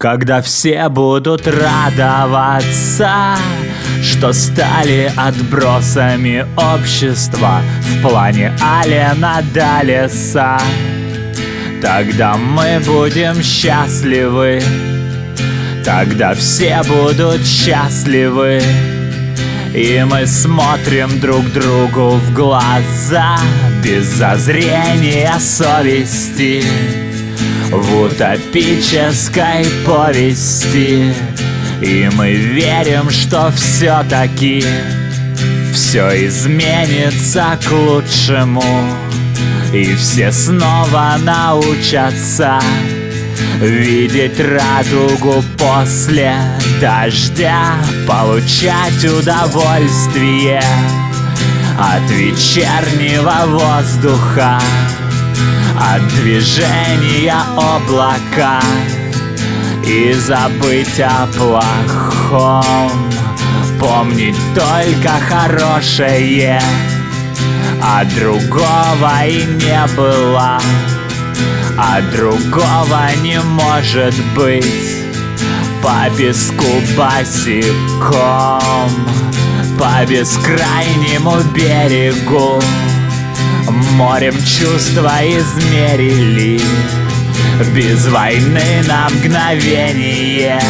Когда все будут радоваться, что стали отбросами общества в плане Алена Далеса, тогда мы будем счастливы, тогда все будут счастливы. И мы смотрим друг другу в глаза Без зазрения совести В утопической повести. И мы верим, что все-таки Все изменится к лучшему. И все снова научатся Видеть радугу после дождя Получать удовольствие От вечернего воздуха От движения облака И забыть о плохом. Помнить только хорошее А другого и не было а другого не может быть. По песку босиком По бескрайнему берегу Морем чувства измерили. Без войны на мгновение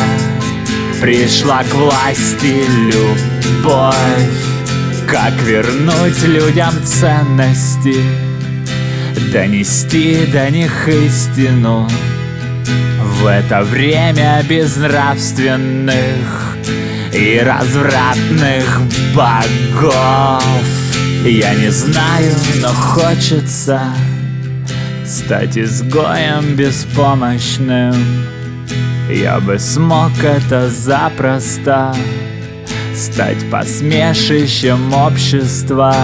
Пришла к власти любовь. Как вернуть людям ценности? Донести до них истину. В это время безнравственных И развратных богов Я не знаю, но хочется Стать изгоем беспомощным. Я бы смог это запросто Стать посмешищем общества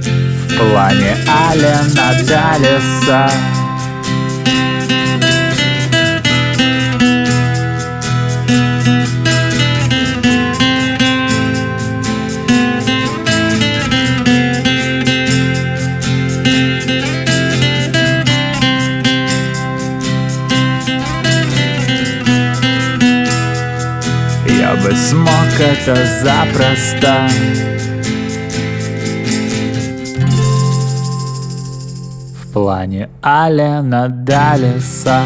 в плане Алена Далеса Я бы смог это запросто. В плане Алена Далеса